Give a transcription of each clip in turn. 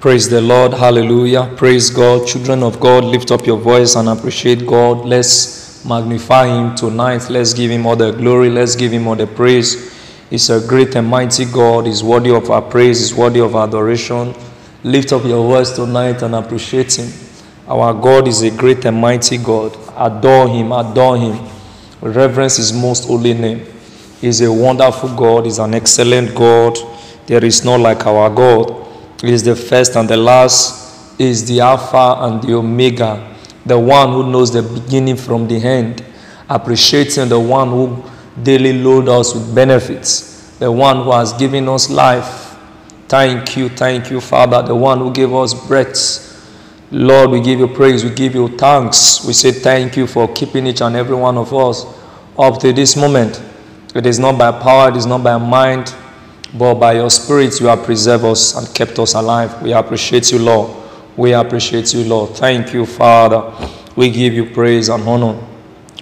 Praise the Lord. Hallelujah. Praise God. Children of God, lift up your voice and appreciate God. Let's magnify Him tonight. Let's give Him all the glory. Let's give Him all the praise. He's a great and mighty God. He's worthy of our praise. He's worthy of our adoration. Lift up your voice tonight and appreciate Him. Our God is a great and mighty God. Adore Him. Adore Him. Reverence His most holy name. He's a wonderful God. He's an excellent God. There is no like our God. Is the first and the last. Is the Alpha and the Omega, the one who knows the beginning from the end, appreciating the one who daily load us with benefits, the one who has given us life. Thank you, thank you, Father, the one who gave us breath. Lord, we give you praise, we give you thanks. We say thank you for keeping each and every one of us up to this moment. It is not by power, it is not by mind, but by your spirit you have preserved us and kept us alive. We appreciate you, Lord. We appreciate you, Lord. Thank you, Father. We give you praise and honor.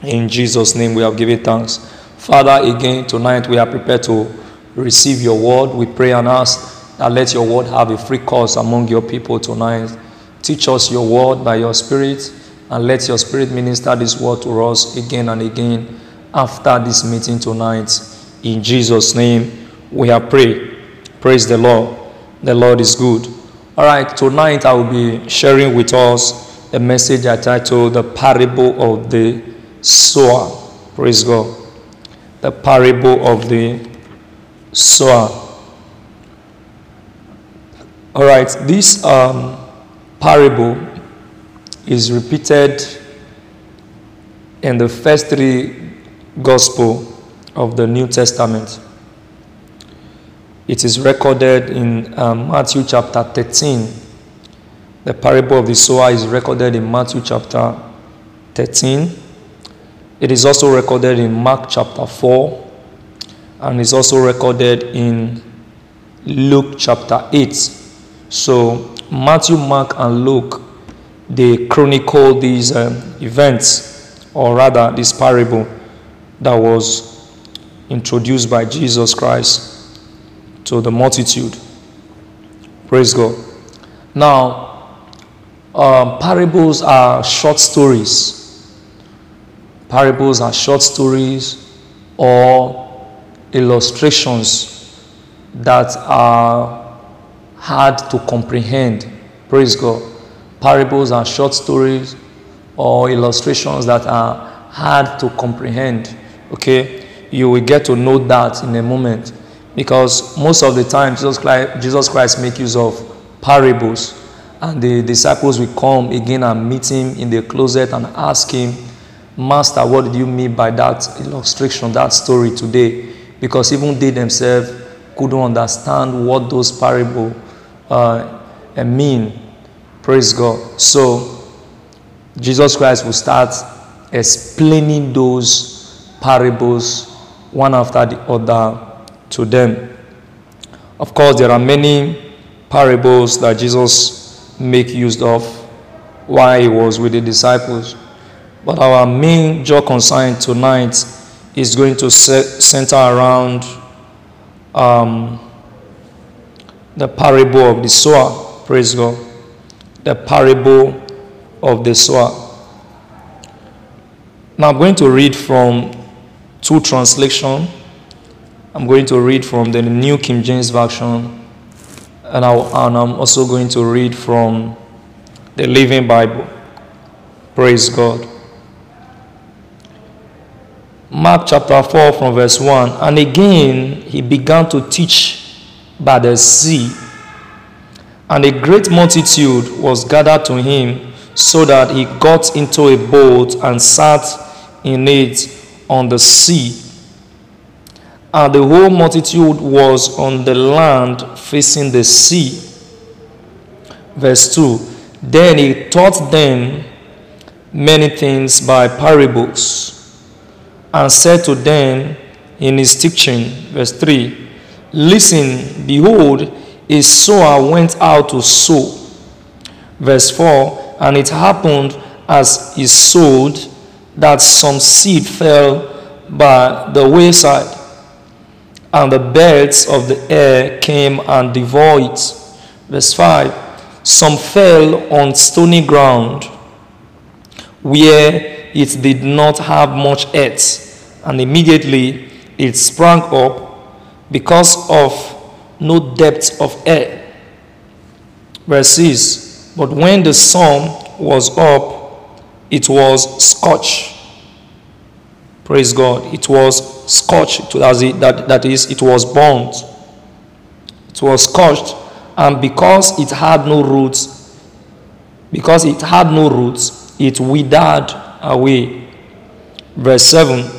In Jesus' name we have given thanks. Father, again, tonight we are prepared to receive your word. We pray and ask that let your word have a free course among your people tonight. Teach us your word by your spirit and let your spirit minister this word to us again and again after this meeting tonight. In Jesus' name we have prayed. Praise the Lord. The Lord is good. All right, tonight I will be sharing with us a message I titled The Parable of the Sower. Praise God. The Parable of the Sower. All right, this um, parable is repeated in the first three gospel of the New Testament. It is recorded in um, Matthew chapter 13. The parable of the sower is recorded in Matthew chapter 13. It is also recorded in Mark chapter 4 and is also recorded in Luke chapter 8. So, Matthew, Mark, and Luke they chronicle these um, events, or rather, this parable that was introduced by Jesus Christ to the multitude. Praise God. Now, um, parables are short stories. Parables are short stories or illustrations that are hard to comprehend. Praise God. Parables are short stories or illustrations that are hard to comprehend. Okay? You will get to know that in a moment. Because most of the time, Jesus Christ, Jesus Christ make use of parables. And the disciples will come again and meet him in the closet and ask him, Master, what did you mean by that illustration, that story today? Because even they themselves couldn't understand what those parables uh, mean. Praise God. So, Jesus Christ will start explaining those parables one after the other to them. Of course, there are many parables that Jesus make use of while he was with the disciples. But our main job concern tonight is going to center around um, the parable of the sower. Praise God. The parable of the sower. Now I'm going to read from two translations. I'm going to read from the New King James Version, and, I, and I'm also going to read from the Living Bible. Praise God. Mark chapter 4 from verse 1. And again he began to teach by the sea. And a great multitude was gathered to him, so that he got into a boat and sat in it on the sea. And the whole multitude was on the land facing the sea. Verse 2 Then he taught them many things by parables and said to them in his teaching, verse 3 Listen, behold, a sower went out to sow. Verse 4 And it happened as he sowed that some seed fell by the wayside, and the birds of the air came and devoured. Verse 5 Some fell on stony ground where it did not have much earth, and immediately it sprang up because of no depth of air. Verse 6 But when the sun was up, it was scorched. Praise God. It was scorched. That, that is, it was burnt. It was scorched. And because it had no roots, because it had no roots, it withered away. Verse 7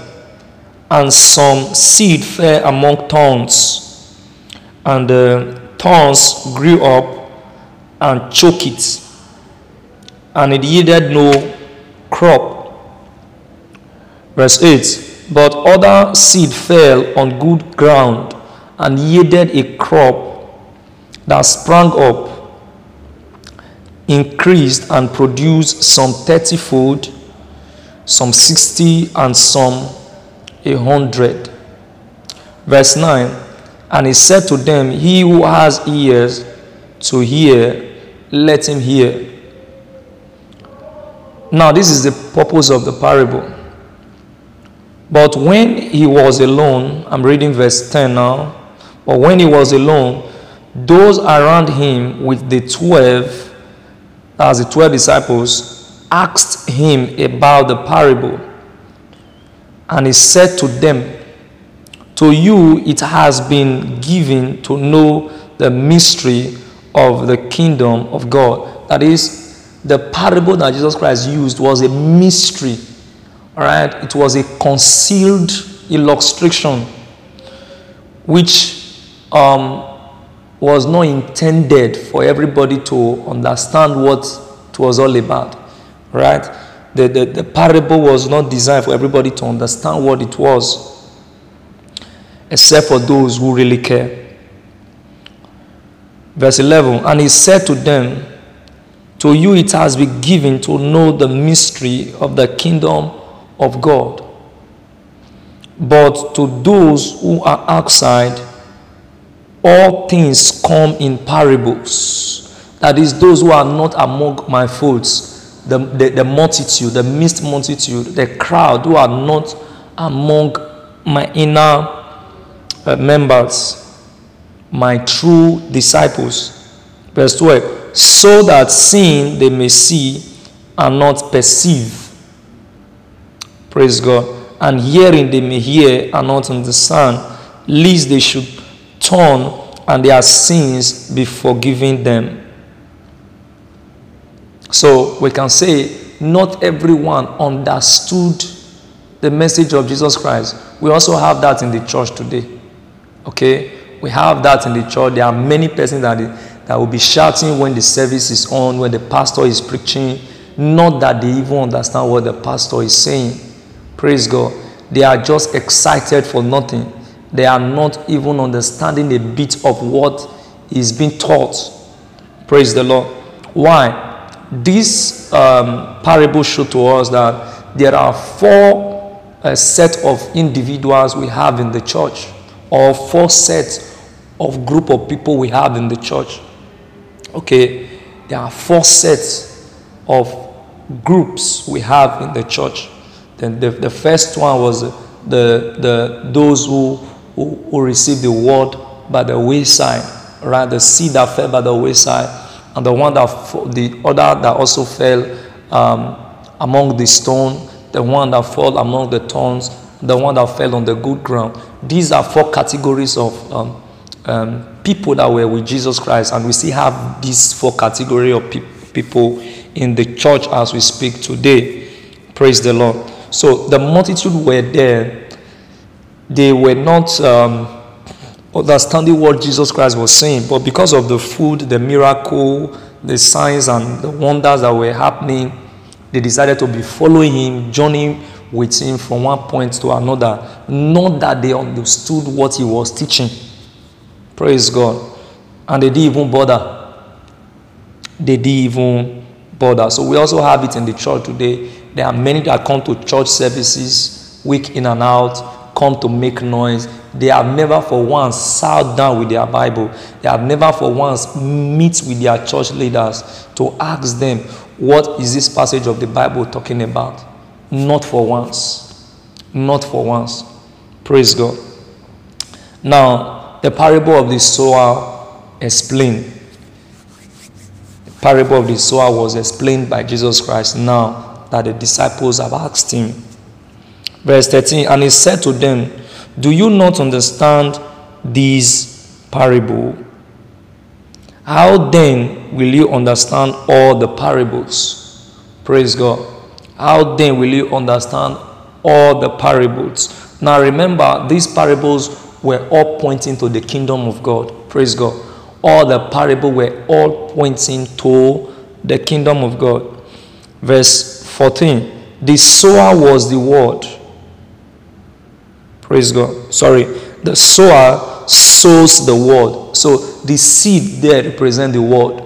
And some seed fell among thorns, and the thorns grew up and choked it, and it yielded no crop. Verse 8 But other seed fell on good ground and yielded a crop that sprang up increased and produced some 30 fold, some 60, and some a hundred. Verse 9 And he said to them, He who has ears to hear, let him hear. Now, this is the purpose of the parable. But when he was alone, I'm reading verse 10 now. But when he was alone, those around him with the twelve as the 12 disciples, asked him about the parable. And he said to them, To you it has been given to know the mystery of the kingdom of God. That is, the parable that Jesus Christ used was a mystery. Right? It was a concealed illustration which um, was not intended for everybody to understand what it was all about. Right? The, the, the parable was not designed for everybody to understand what it was, except for those who really care. Verse 11 And he said to them, To you it has been given to know the mystery of the kingdom of God. But to those who are outside, all things come in parables. That is, those who are not among my folds, the, the, the multitude, the mixed multitude, the crowd who are not among my inner uh, members, my true disciples. Verse 12 so that seeing they may see and not perceive. Praise God. And hearing they may hear and not understand, lest they should turn and their sins be forgiven them. So we can say not everyone understood the message of Jesus Christ. We also have that in the church today. Okay? We have that in the church. There are many persons that, that will be shouting when the service is on, when the pastor is preaching, not that they even understand what the pastor is saying. Praise God. They are just excited for nothing they are not even understanding a bit of what is being taught. Praise the Lord. Why? This um, parable shows to us that there are four uh, set of individuals we have in the church, or four sets of group of people we have in the church. Okay, there are four sets of groups we have in the church. Then the, the first one was the, the those who who, who received the word by the wayside, right? The seed that fell by the wayside, and the one that the other that also fell um, among the stone, the one that fell among the thorns, the one that fell on the good ground. These are four categories of um, um, people that were with Jesus Christ, and we still have these four category of pe- people in the church as we speak today. Praise the Lord. So the multitude were there they were not um, understanding what Jesus Christ was saying, but because of the food, the miracle, the signs, and the wonders that were happening, they decided to be following him, journeying with him from one point to another. Not that they understood what he was teaching. Praise God. And they didn't even bother. They didn't even bother. So we also have it in the church today. There are many that come to church services week in and out come to make noise. they have never for once sat down with their Bible. They have never for once meet with their church leaders to ask them, what is this passage of the Bible talking about? Not for once. Not for once. Praise God. Now, the parable of the sower explained. The parable of the sower was explained by Jesus Christ now that the disciples have asked him. Verse 13, and he said to them, Do you not understand this parable? How then will you understand all the parables? Praise God. How then will you understand all the parables? Now remember, these parables were all pointing to the kingdom of God. Praise God. All the parables were all pointing to the kingdom of God. Verse 14 The sower was the word. Praise God. Sorry. The sower sows the word. So the seed there represents the word.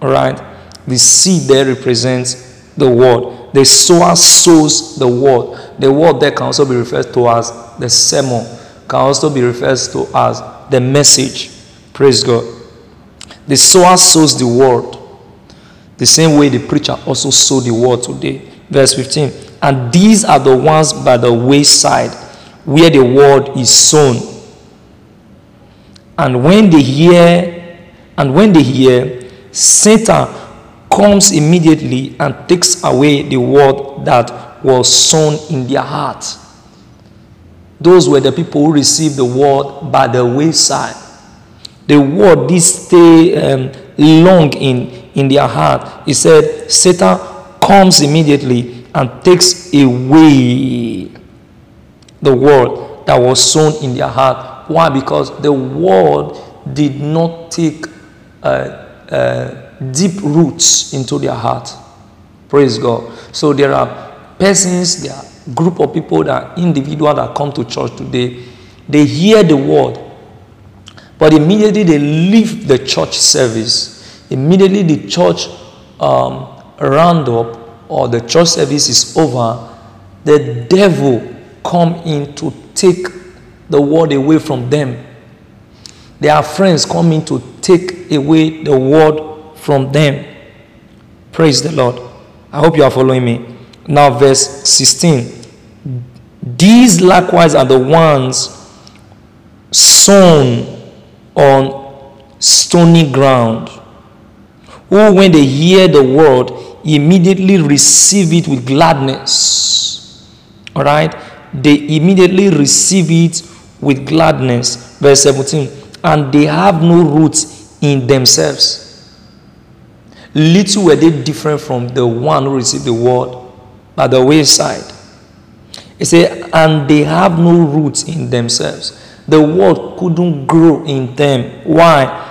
All right. The seed there represents the word. The sower sows the word. The word there can also be referred to as the sermon, can also be referred to as the message. Praise God. The sower sows the word. The same way the preacher also sowed the word today. Verse 15. And these are the ones by the wayside where the word is sown. And when they hear, and when they hear, Satan comes immediately and takes away the word that was sown in their heart. Those were the people who received the word by the wayside. The word did stay um, long in, in their heart. He said, Satan comes immediately and takes away the word that was sown in their heart. Why? Because the word did not take uh, uh, deep roots into their heart. Praise God. So there are persons, there are group of people that individual that come to church today. They hear the word, but immediately they leave the church service. Immediately the church um, roundup or the church service is over. The devil come in to take the word away from them. Their friends come in to take away the word from them. Praise the Lord. I hope you are following me. Now, verse 16. These likewise are the ones sown on stony ground, who, when they hear the word, immediately receive it with gladness. All right? they immediately receive it with gladness. Verse 17, and they have no roots in themselves. Little were they different from the one who received the word by the wayside. He said, and they have no roots in themselves. The word couldn't grow in them. Why?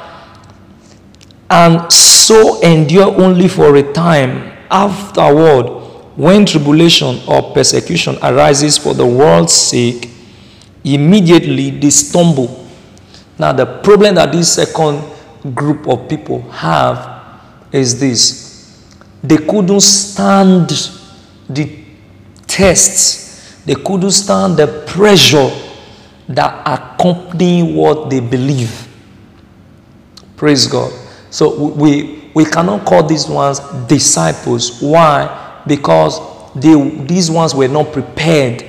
And so endure only for a time. Afterward, when tribulation or persecution arises for the world's sake, immediately they stumble. Now, the problem that this second group of people have is this they couldn't stand the tests, they couldn't stand the pressure that accompany what they believe. Praise God. So we, we cannot call these ones disciples. Why? because they, these ones were not prepared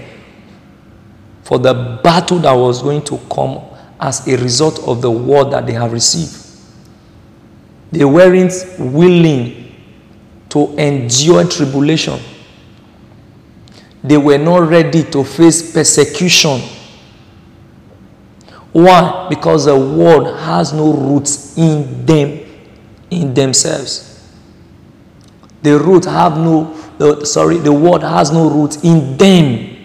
for the battle that was going to come as a result of the word that they have received. They weren't willing to endure tribulation. They were not ready to face persecution. Why? Because the word has no roots in them, in themselves. The root have no the, sorry, the word has no root in them.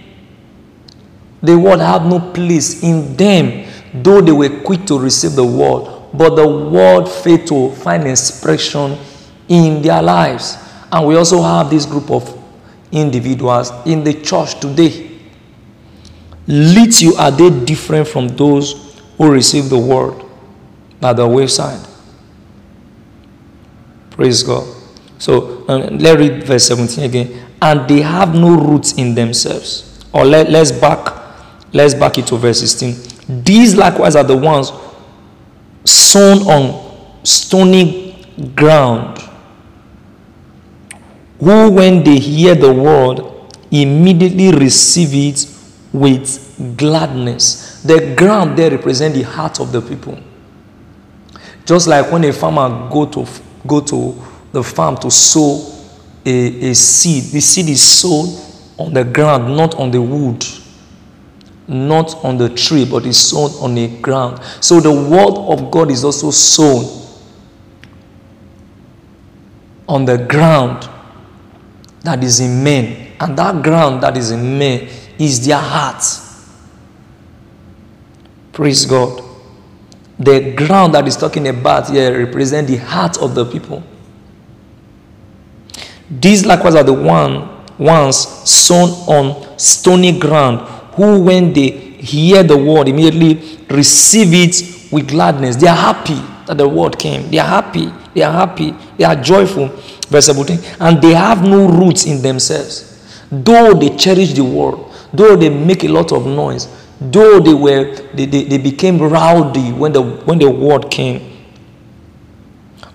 The word have no place in them, though they were quick to receive the word, but the word failed to find expression in their lives. And we also have this group of individuals in the church today. Little are they different from those who receive the word by the wayside. Praise God. So um, let's read verse 17 again. And they have no roots in themselves. Or let, let's back, let's back it to verse 16. These likewise are the ones sown on stony ground, who, when they hear the word, immediately receive it with gladness. The ground there represent the heart of the people. Just like when a farmer go to go to the farm to sow a, a seed, the seed is sown on the ground, not on the wood, not on the tree, but is sown on the ground. So the word of God is also sown on the ground that is in men. And that ground that is in men is their heart. Praise God. The ground that is talking about here represent the heart of the people. These likewise are the one ones sown on stony ground, who when they hear the word immediately receive it with gladness. They are happy that the word came. They are happy. They are happy. They are joyful. Verse 17. And they have no roots in themselves. Though they cherish the word, though they make a lot of noise, though they were they, they, they became rowdy when the when the word came.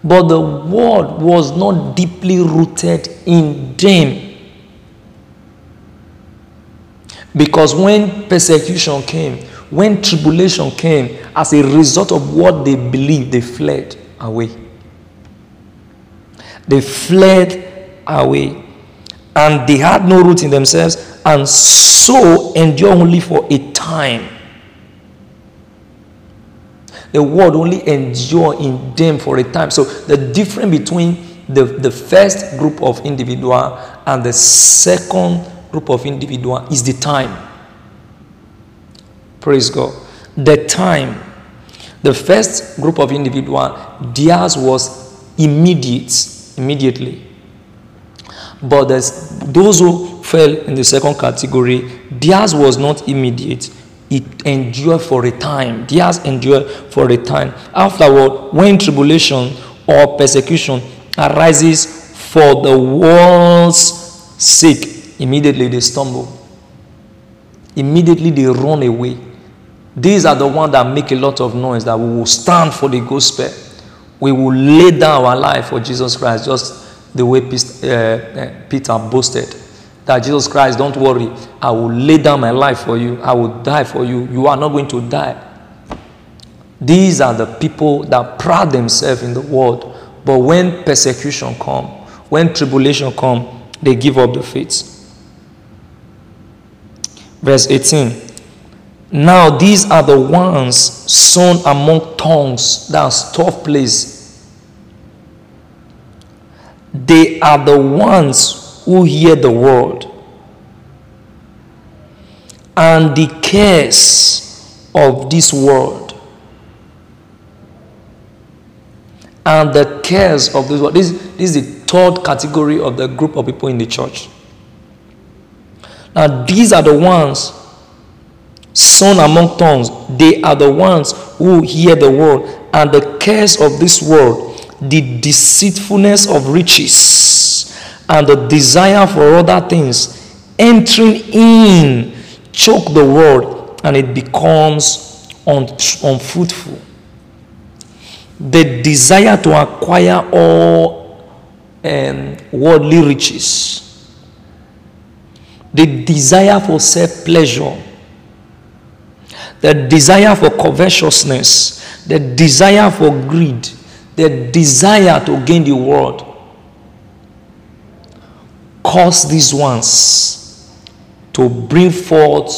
But the word was not deeply rooted in them. Because when persecution came, when tribulation came, as a result of what they believed, they fled away. They fled away. And they had no root in themselves, and so endure only for a time. The word only endure in them for a time. So the difference between the, the first group of individual and the second group of individual is the time. Praise God. The time. The first group of individual, theirs was immediate, immediately. But those who fell in the second category, theirs was not immediate. It endured for a time. Theirs endured for a time. Afterward, when tribulation or persecution arises for the world's sake, immediately they stumble. Immediately they run away. These are the ones that make a lot of noise that we will stand for the gospel. We will lay down our life for Jesus Christ, just the way uh, uh, Peter boasted. That Jesus Christ, don't worry, I will lay down my life for you, I will die for you. You are not going to die. These are the people that pride themselves in the world. But when persecution come, when tribulation come, they give up the faith. Verse 18. Now these are the ones sown among tongues. That's tough place. They are the ones who hear the word. And the cares of this world. And the cares of this world. This, this is the third category of the group of people in the church. Now, these are the ones sown among tongues, they are the ones who hear the word, and the cares of this world, the deceitfulness of riches, and the desire for other things, entering in, choke the word, and it becomes un- unfruitful. The desire to acquire all um, worldly riches, the desire for self pleasure the desire for covetousness, the desire for greed, the desire to gain the world caused these ones to bring forth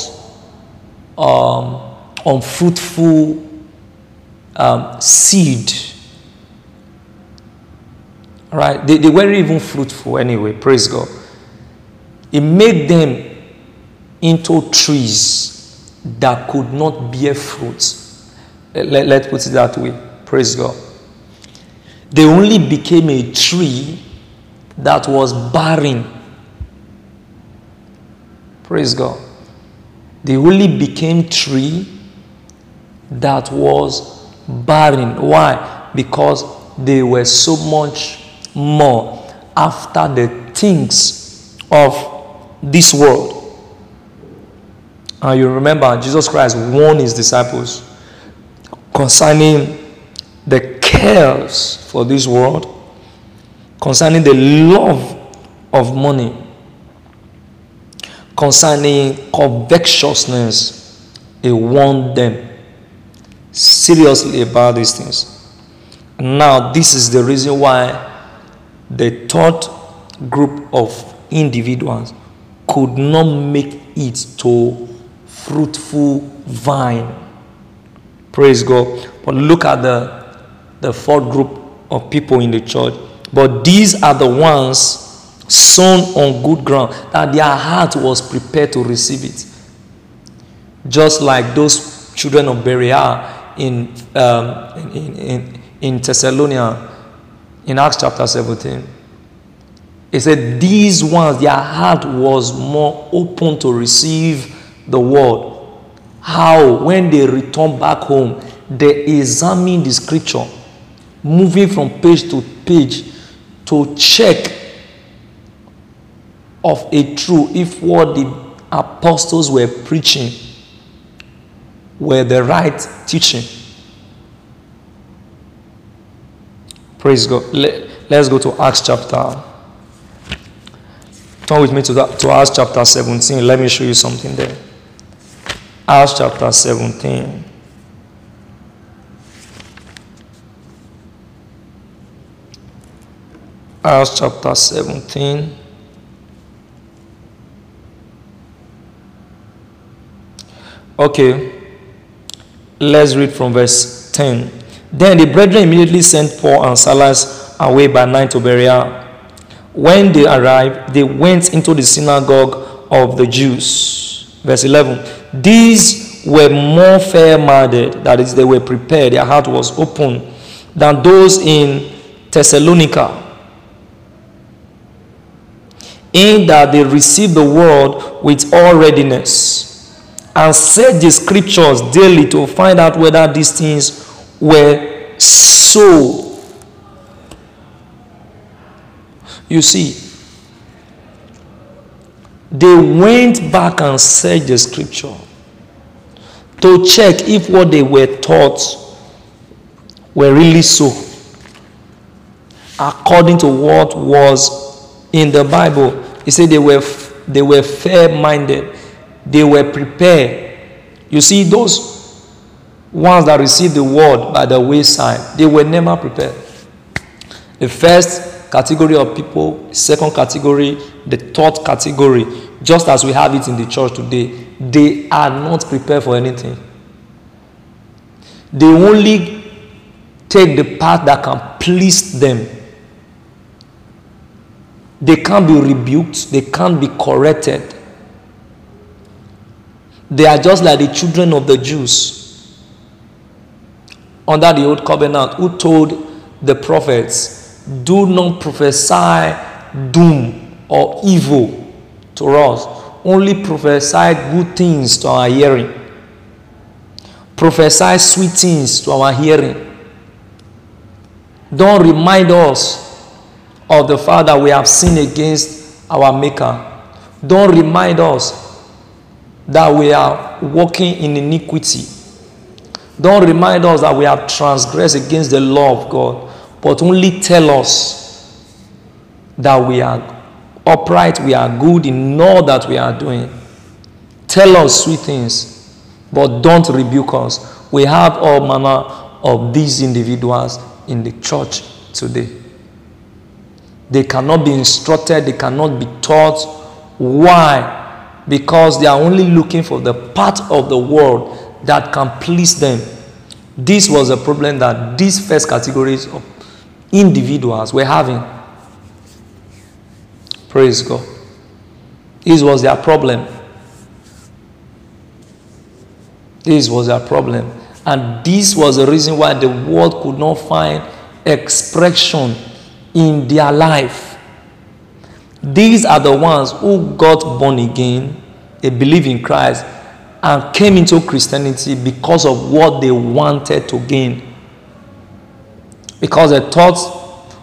um, unfruitful um, seed. Right? They, they weren't even fruitful anyway, praise God. It made them into trees that could not bear fruit. Let, let's put it that way. Praise God. They only became a tree that was barren. Praise God. They only became tree that was barren. Why? Because they were so much more after the things of this world. And you remember, Jesus Christ warned his disciples concerning cares for this world, concerning the love of money, concerning covetousness. He warned them seriously about these things. Now, this is the reason why the third group of individuals could not make it to fruitful vine. Praise God. But look at the, the fourth group of people in the church. But these are the ones sown on good ground that their heart was prepared to receive it. Just like those children of Berea in, um, in, in, in Thessalonica in Acts chapter 17. He said, These ones, their heart was more open to receive the word. How, when they return back home, they examine the scripture, moving from page to page to check of a true if what the apostles were preaching were the right teaching. Praise God. Let, us go to Acts chapter. Turn with me to, that, to Acts chapter 17. Let me show you something there. Acts chapter 17. Acts chapter 17. Okay, let's read from verse 10. Then the brethren immediately sent Paul and Silas away by night to Berea. When they arrived, they went into the synagogue of the Jews. Verse 11. These were more fair minded, that is, they were prepared, their heart was open, than those in Thessalonica. In that they received the word with all readiness and searched the scriptures daily to find out whether these things were so. You see, they went back and searched the scripture to check if what they were taught were really so, according to what was in the Bible. He said they were they were fair-minded, they were prepared. You see, those ones that received the word by the wayside, they were never prepared. The first category of people, second category, the third category, just as we have it in the church today, they are not prepared for anything. They only take the path that can please them. They can't be rebuked, they can't be corrected. They are just like the children of the Jews under the old covenant who told the prophets, Do not prophesy doom or evil to us, only prophesy good things to our hearing. Prophesy sweet things to our hearing. Don't remind us of the fact that we have sinned against our Maker. Don't remind us that we are walking in iniquity don't remind us that we have transgressed against the law of God, but only tell us that we are upright, we are good in all that we are doing. Tell us sweet things, but don't rebuke us. We have all manner of these individuals in the church today. They cannot be instructed, they cannot be taught. Why? Because they are only looking for the part of the world that can please them. This was a problem that these first categories of individuals were having. Praise God. This was their problem. This was their problem. And this was the reason why the world could not find expression in their life. These are the ones who got born again, they believe in Christ, and came into Christianity because of what they wanted to gain. Because they thought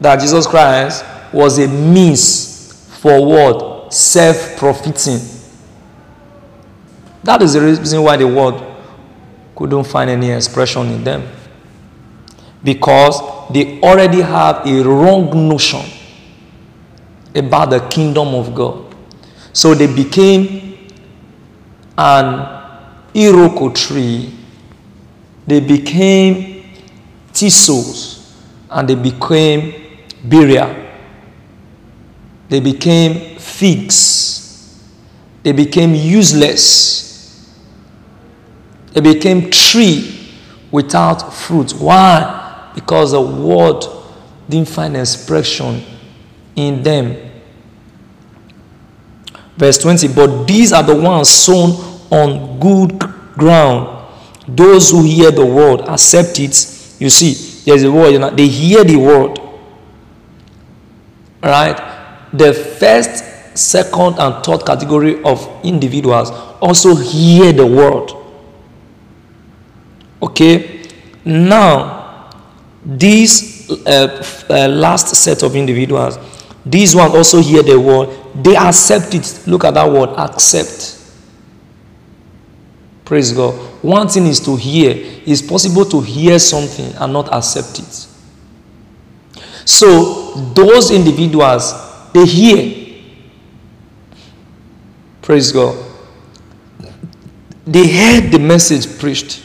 that Jesus Christ was a means for what? Self profiting. That is the reason why the word couldn't find any expression in them. Because they already have a wrong notion about the kingdom of God. So they became an iroko tree, they became thistles, and they became berea. They became figs. They became useless. They became tree without fruit. Why? Because the word didn't find expression in them. Verse 20, but these are the ones sown on good ground. Those who hear the word accept it. You see, there's a word, you know, they hear the word. Right? The first, second, and third category of individuals also hear the word. Okay? Now, these uh, uh, last set of individuals, these ones also hear the word, they accept it. Look at that word, accept. Praise God. One thing is to hear. It's possible to hear something and not accept it. So, those individuals, they hear. Praise God. They heard the message preached.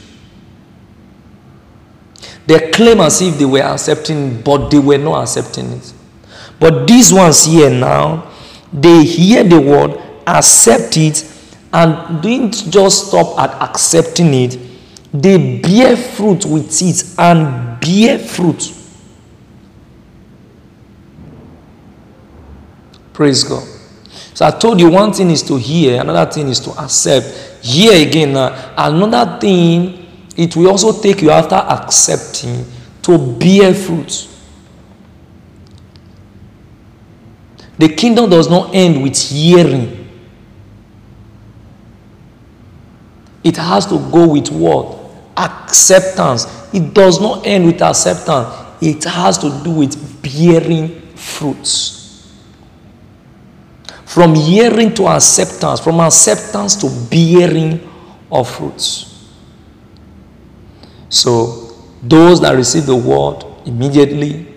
They claim as if they were accepting, but they were not accepting it. But these ones here now, they hear the word, accept it, and didn't just stop at accepting it. They bear fruit with it and bear fruit. Praise God. So I told you one thing is to hear, another thing is to accept. Hear again. Another thing, it will also take you after accepting to bear fruit. The kingdom does not end with hearing. It has to go with what? Acceptance. It does not end with acceptance. It has to do with bearing fruits. From hearing to acceptance, from acceptance to bearing of fruits. So, those that received the word immediately,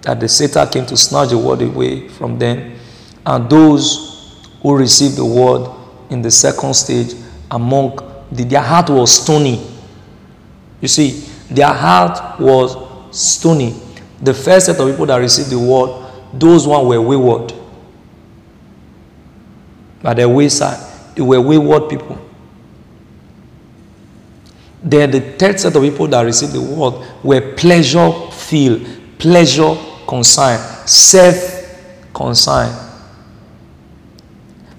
that the Satan came to snatch the word away from them, and those who received the word in the second stage, among the, their heart was stony. You see, their heart was stony. The first set of people that received the word, those one were wayward by the wayside. They were wayward people. Then the third set of people that received the word were pleasure filled, pleasure consigned, self consigned,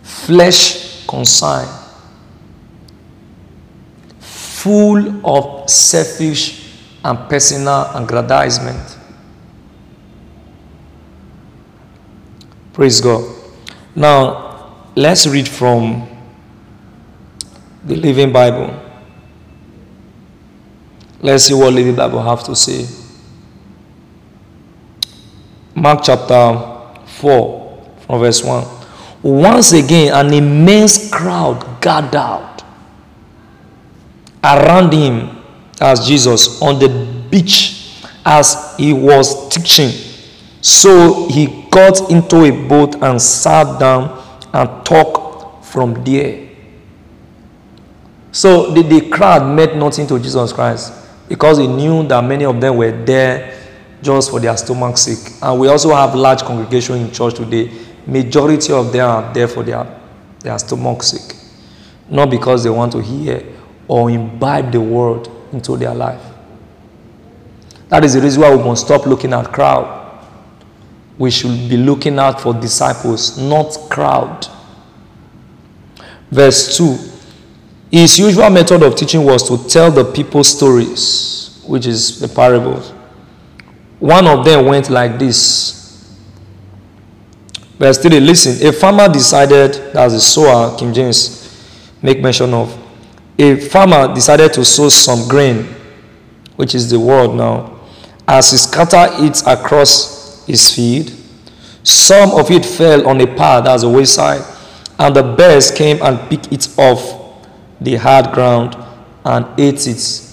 flesh consigned, full of selfish and personal aggrandizement. Praise God. Now, Let's read from the Living Bible. Let's see what Living Bible have to say. Mark chapter 4 from verse 1. Once again, an immense crowd gathered around him as Jesus on the beach as he was teaching. So he got into a boat and sat down and talked from there. So the, the crowd meant nothing to Jesus Christ because he knew that many of them were there just for their stomach sake. And we also have large congregation in church today. Majority of them are there for their, their stomach sake. Not because they want to hear or imbibe the word into their life. That is the reason why we must stop looking at crowd we should be looking out for disciples, not crowd. Verse 2 His usual method of teaching was to tell the people stories, which is the parables. One of them went like this. Verse 3 Listen, a farmer decided, that's a sower, King James make mention of. A farmer decided to sow some grain, which is the word now, as he scattered it across his field, Some of it fell on a path as a wayside, and the birds came and picked it off. The hard ground and ate it.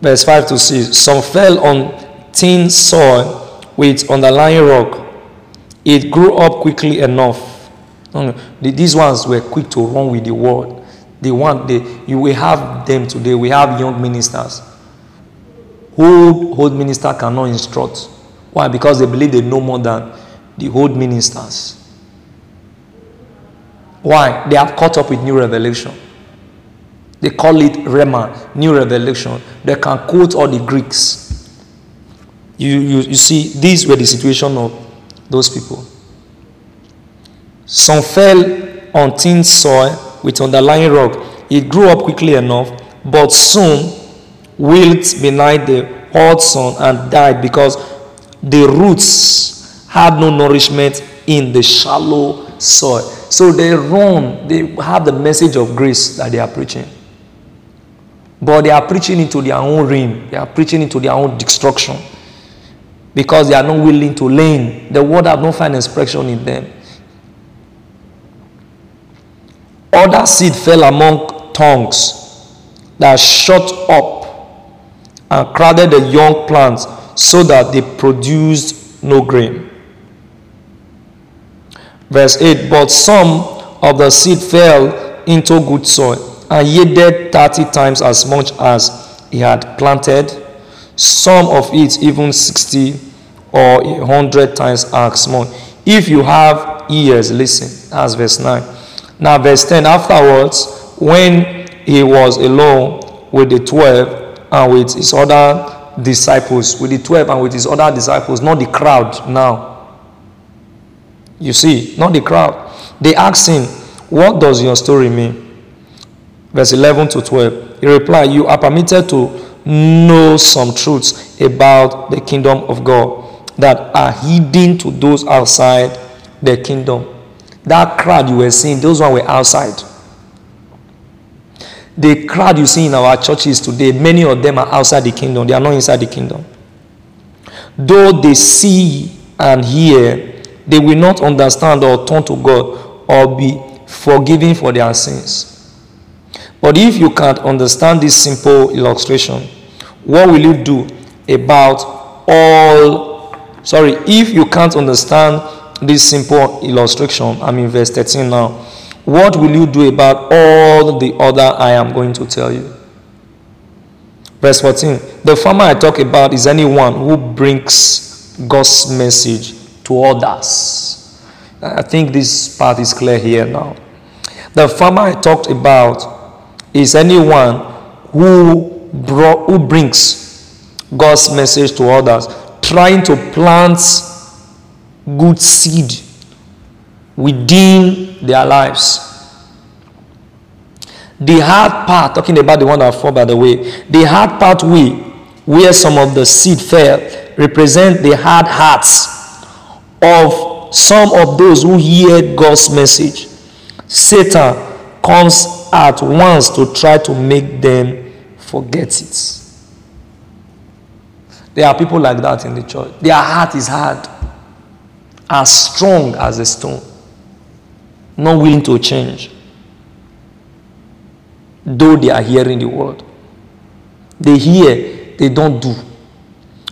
Verse 5 to 6 Some fell on thin soil with underlying rock. It grew up quickly enough. These ones were quick to run with the word. They want they you will have them today. We have young ministers. Old old minister cannot instruct. Why? Because they believe they know more than the old ministers. Why? They have caught up with new revelation. They call it Rhema, new revelation. They can quote all the Greeks. You, you, you see, these were the situation of those people. Some fell on thin soil with underlying rock. It grew up quickly enough, but soon wilt beneath the hot sun and died because the roots had no nourishment in the shallow soil. So they run, they have the message of grace that they are preaching. But they are preaching into their own ruin, they are preaching into their own destruction because they are not willing to learn. The word have not found expression in them. Other seed fell among tongues that shot up and crowded the young plants so that they produced no grain. Verse 8 But some of the seed fell into good soil and yielded thirty times as much as he had planted, some of it even sixty or a hundred times as much. If you have ears, listen. That's verse 9. Now, verse 10 afterwards, when he was alone with the 12 and with his other disciples, with the 12 and with his other disciples, not the crowd now. You see, not the crowd. They asked him, What does your story mean? Verse 11 to 12. He replied, You are permitted to know some truths about the kingdom of God that are hidden to those outside the kingdom. That crowd you were seeing, those ones were outside. The crowd you see in our churches today, many of them are outside the kingdom. They are not inside the kingdom. Though they see and hear, they will not understand or turn to God or be forgiven for their sins. But if you can't understand this simple illustration, what will you do about all? Sorry, if you can't understand this simple illustration. I'm in verse 13 now. What will you do about all the other I am going to tell you? Verse 14. The farmer I talk about is anyone who brings God's message to others. I think this part is clear here now. The farmer I talked about is anyone who, brought, who brings God's message to others, trying to plant good seed within their lives. The hard part, talking about the one that fall by the way, the hard part we, where some of the seed fell, represent the hard hearts of some of those who hear God's message. Satan comes at once to try to make them forget it. There are people like that in the church. Their heart is hard as strong as a stone, not willing to change, though they are hearing the word. They hear, they don't do.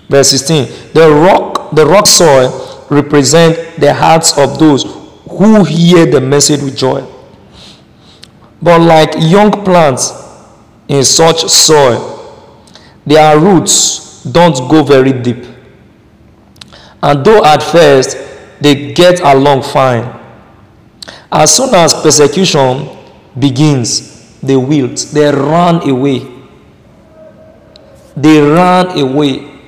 Verse 16 The rock, the rock soil represent the hearts of those who hear the message with joy. But like young plants in such soil, their roots don't go very deep. And though at first they get along fine. As soon as persecution begins, they wilt, they run away. They run away.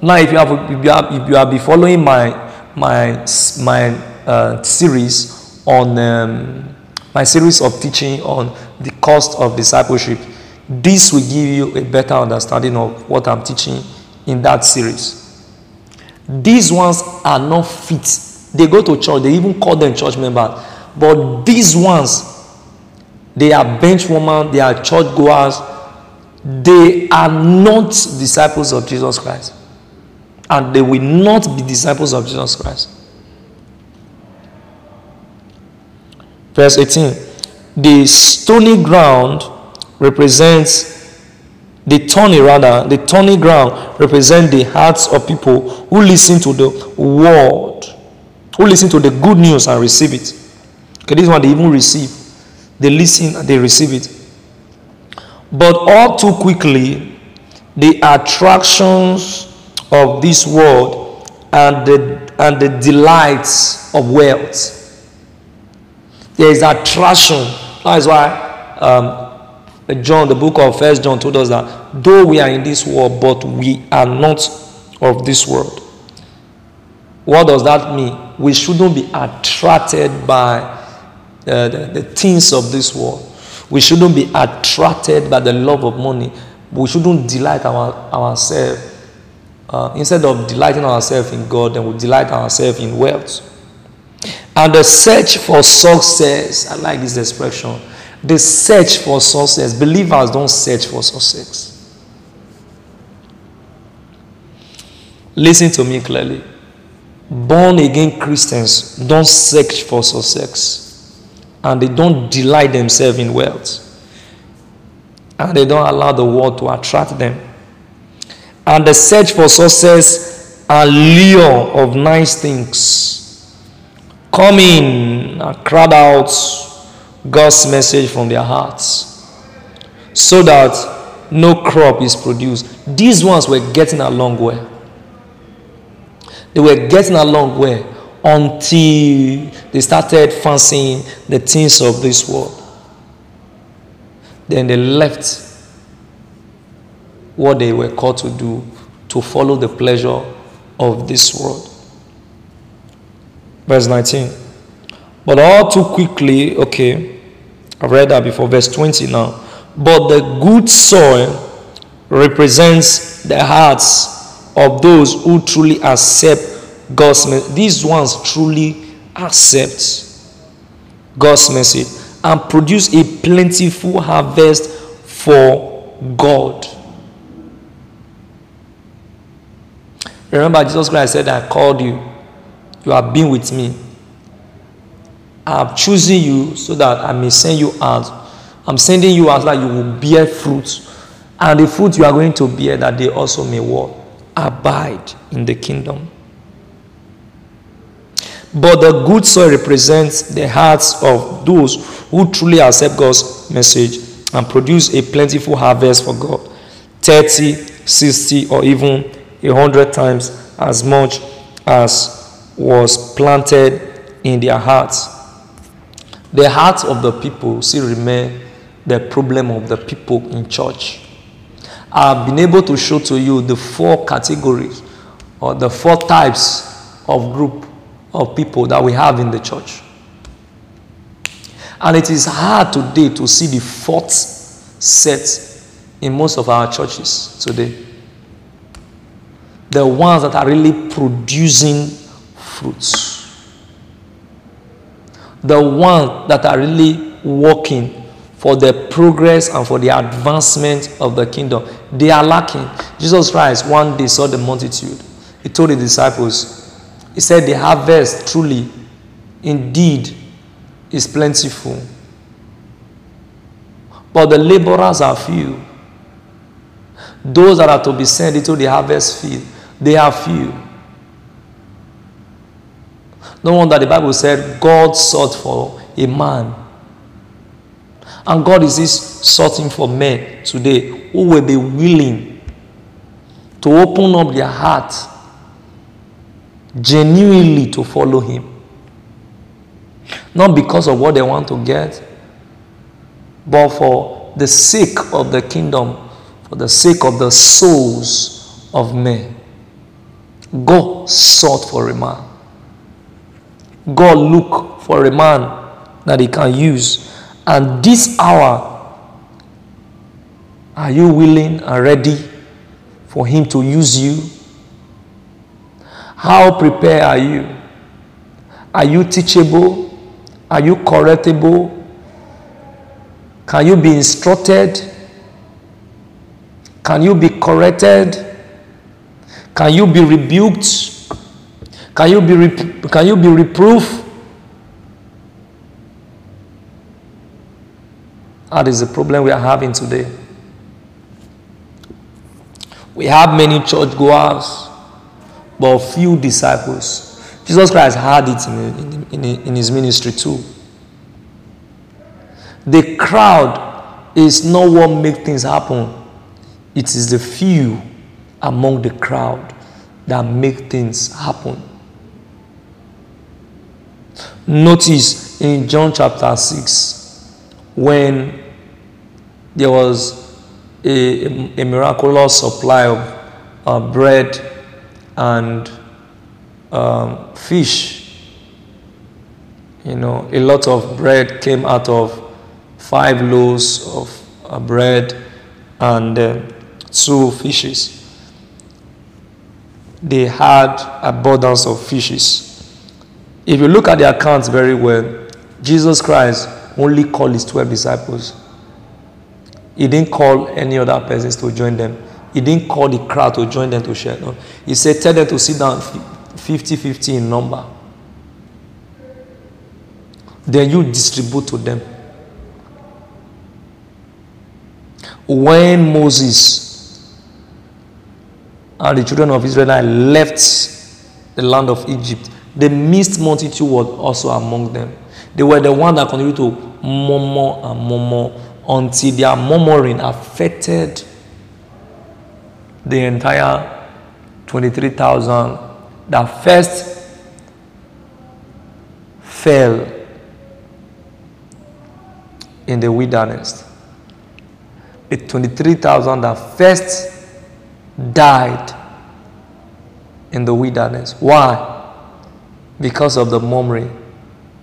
Now, if you have, if you have, if you have been following my my my uh, series on um, my series of teaching on the cost of discipleship, this will give you a better understanding of what I'm teaching in that series. These ones are not fit they go to church, they even call them church members. But these ones, they are bench women, they are church goers, they are not disciples of Jesus Christ. And they will not be disciples of Jesus Christ. Verse 18 the stony ground represents the thorny rather the thorny ground represents the hearts of people who listen to the word who listen to the good news and receive it. Okay this one they even receive. They listen and they receive it. But all too quickly the attractions of this world and the and the delights of wealth there is attraction that is why um, John, the book of First John told us that though we are in this world, but we are not of this world. What does that mean? We shouldn't be attracted by uh, the, the things of this world. We shouldn't be attracted by the love of money. We shouldn't delight our, ourselves. Uh, instead of delighting ourselves in God, then we delight ourselves in wealth. And the search for success, I like this expression, the search for success. Believers don't search for success. Listen to me clearly. Born again Christians don't search for success and they don't delight themselves in wealth and they don't allow the world to attract them. And the search for success and lure of nice things come in and crowd out God's message from their hearts so that no crop is produced. These ones were getting along well. They were getting along well until they started fancying the things of this world. Then they left what they were called to do to follow the pleasure of this world. Verse 19. But all too quickly, okay, I've read that before, verse 20 now. But the good soil represents the hearts of those who truly accept God's message. These ones truly accept God's message and produce a plentiful harvest for God. Remember, Jesus Christ said, I called you. You have been with me. I have chosen you so that I may send you out. I'm sending you out that you will bear fruit. And the fruit you are going to bear, that they also may what? Abide in the kingdom. But the good soil represents the hearts of those who truly accept God's message and produce a plentiful harvest for God 30, 60, or even a hundred times as much as was planted in their hearts. The hearts of the people still remain the problem of the people in church. I've been able to show to you the four categories or the four types of group of people that we have in the church. And it is hard today to see the fourth set in most of our churches today. The ones that are really producing fruits the ones that are really working for the progress and for the advancement of the kingdom, they are lacking. Jesus Christ one day saw the multitude. He told the disciples, He said, The harvest truly, indeed, is plentiful. But the laborers are few. Those that are to be sent into the harvest field, they are few. No wonder the Bible said God sought for a man. And God is searching for men today who will be willing to open up their heart genuinely to follow Him. Not because of what they want to get, but for the sake of the kingdom, for the sake of the souls of men. God sought for a man. God look for a man that he can use. And this hour, are you willing and ready for him to use you? How prepared are you? Are you teachable? Are you correctable? Can you be instructed? Can you be corrected? Can you be rebuked? Can you be, rep- can you be reproof? That is the problem we are having today. We have many churchgoers, but few disciples. Jesus Christ had it in, in, in, in his ministry too. The crowd is not what makes things happen. It is the few among the crowd that make things happen. Notice in John chapter 6, when there was a, a miraculous supply of uh, bread and um, fish. You know, a lot of bread came out of five loaves of uh, bread and uh, two fishes. They had abundance of fishes. If you look at the accounts very well, Jesus Christ only called his 12 disciples. He didn't call any other persons to join them. He didn't call the crowd to join them to share. No. He said, Tell them to sit down 50 50 in number. Then you distribute to them. When Moses and the children of Israel left the land of Egypt, the mixed multitude was also among them. They were the one that continued to murmur and murmur until their murmuring affected the entire 23,000 that first fell in the wilderness. The 23,000 that first died in the wilderness. Why? Because of the murmuring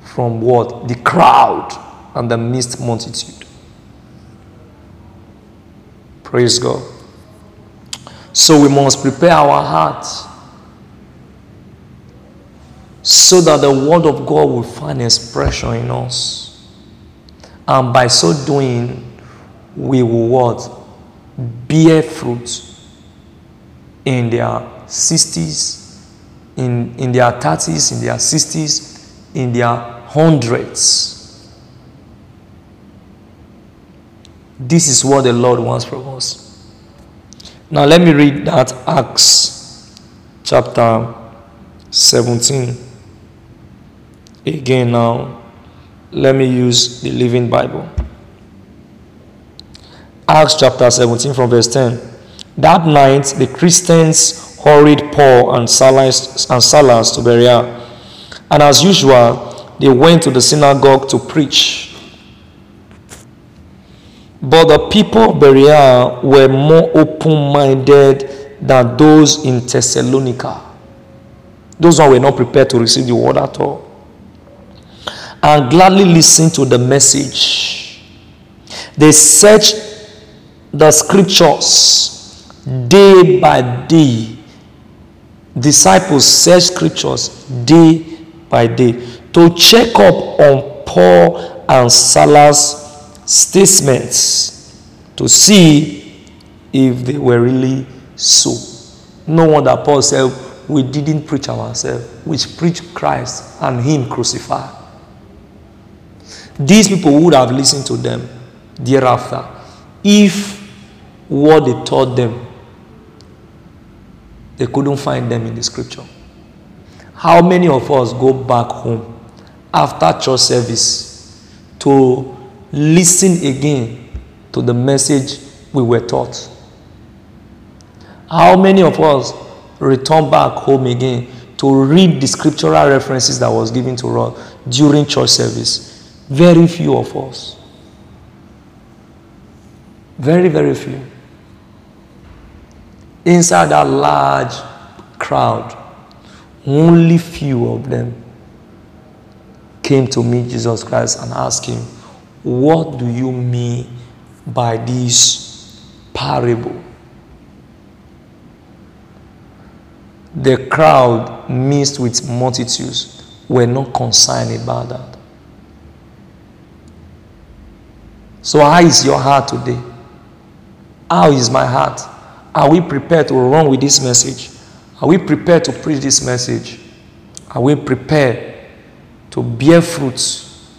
from what? The crowd and the mixed multitude. Praise God. So we must prepare our hearts so that the word of God will find expression in us. And by so doing, we will what? Bear fruit in their 60s, in, in their 30s, in their 60s, in their hundreds. This is what the Lord wants from us. Now, let me read that Acts chapter 17. Again, now, let me use the Living Bible. Acts chapter 17 from verse 10. That night, the Christians hurried Paul and Silas, and Silas to Berea. And as usual, they went to the synagogue to preach. But the people of Berea were more open minded than those in Thessalonica. Those who were not prepared to receive the word at all. And gladly listened to the message. They searched the scriptures day by day. Disciples search scriptures day by day to check up on Paul and Silas statements to see if they were really so. No wonder Paul said, We didn't preach ourselves, we preached Christ and Him crucified. These people would have listened to them thereafter if what they taught them they couldn't find them in the scripture. How many of us go back home after church service to listen again to the message we were taught. How many of us return back home again to read the scriptural references that was given to us during church service? Very few of us. Very, very few. Inside that large crowd, only few of them came to meet Jesus Christ and asked him, what do you mean by this parable? The crowd mixed with multitudes were not concerned about that. So, how is your heart today? How is my heart? Are we prepared to run with this message? Are we prepared to preach this message? Are we prepared to bear fruits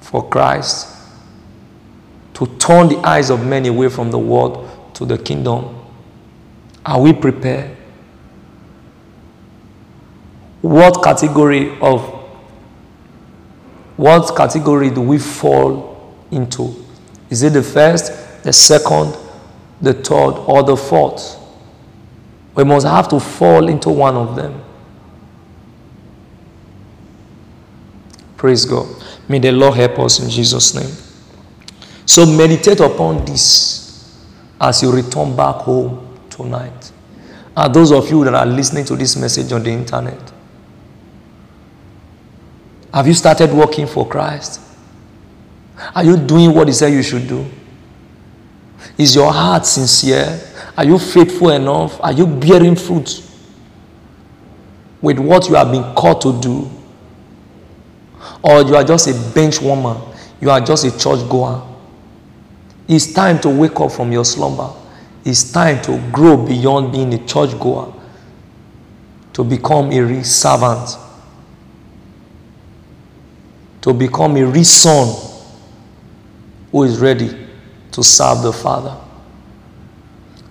for Christ. to turn the eyes of many away from the world to the kingdom. Are we prepared? What category of what category do we fall into? Is it the first, the second, the third, or the fourth? We must have to fall into one of them. Praise God. May the Lord help us in Jesus' name. So meditate upon this as you return back home tonight. And those of you that are listening to this message on the internet, have you started working for Christ? Are you doing what He said you should do? Is your heart sincere? Are you faithful enough? Are you bearing fruit with what you have been called to do? Or you are just a bench warmer, you are just a church goer. It's time to wake up from your slumber. It's time to grow beyond being a church goer, to become a real servant, to become a real son who is ready to serve the Father.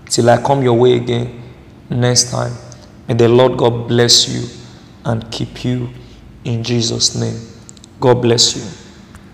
Till I come your way again next time. May the Lord God bless you and keep you in Jesus' name. God bless you.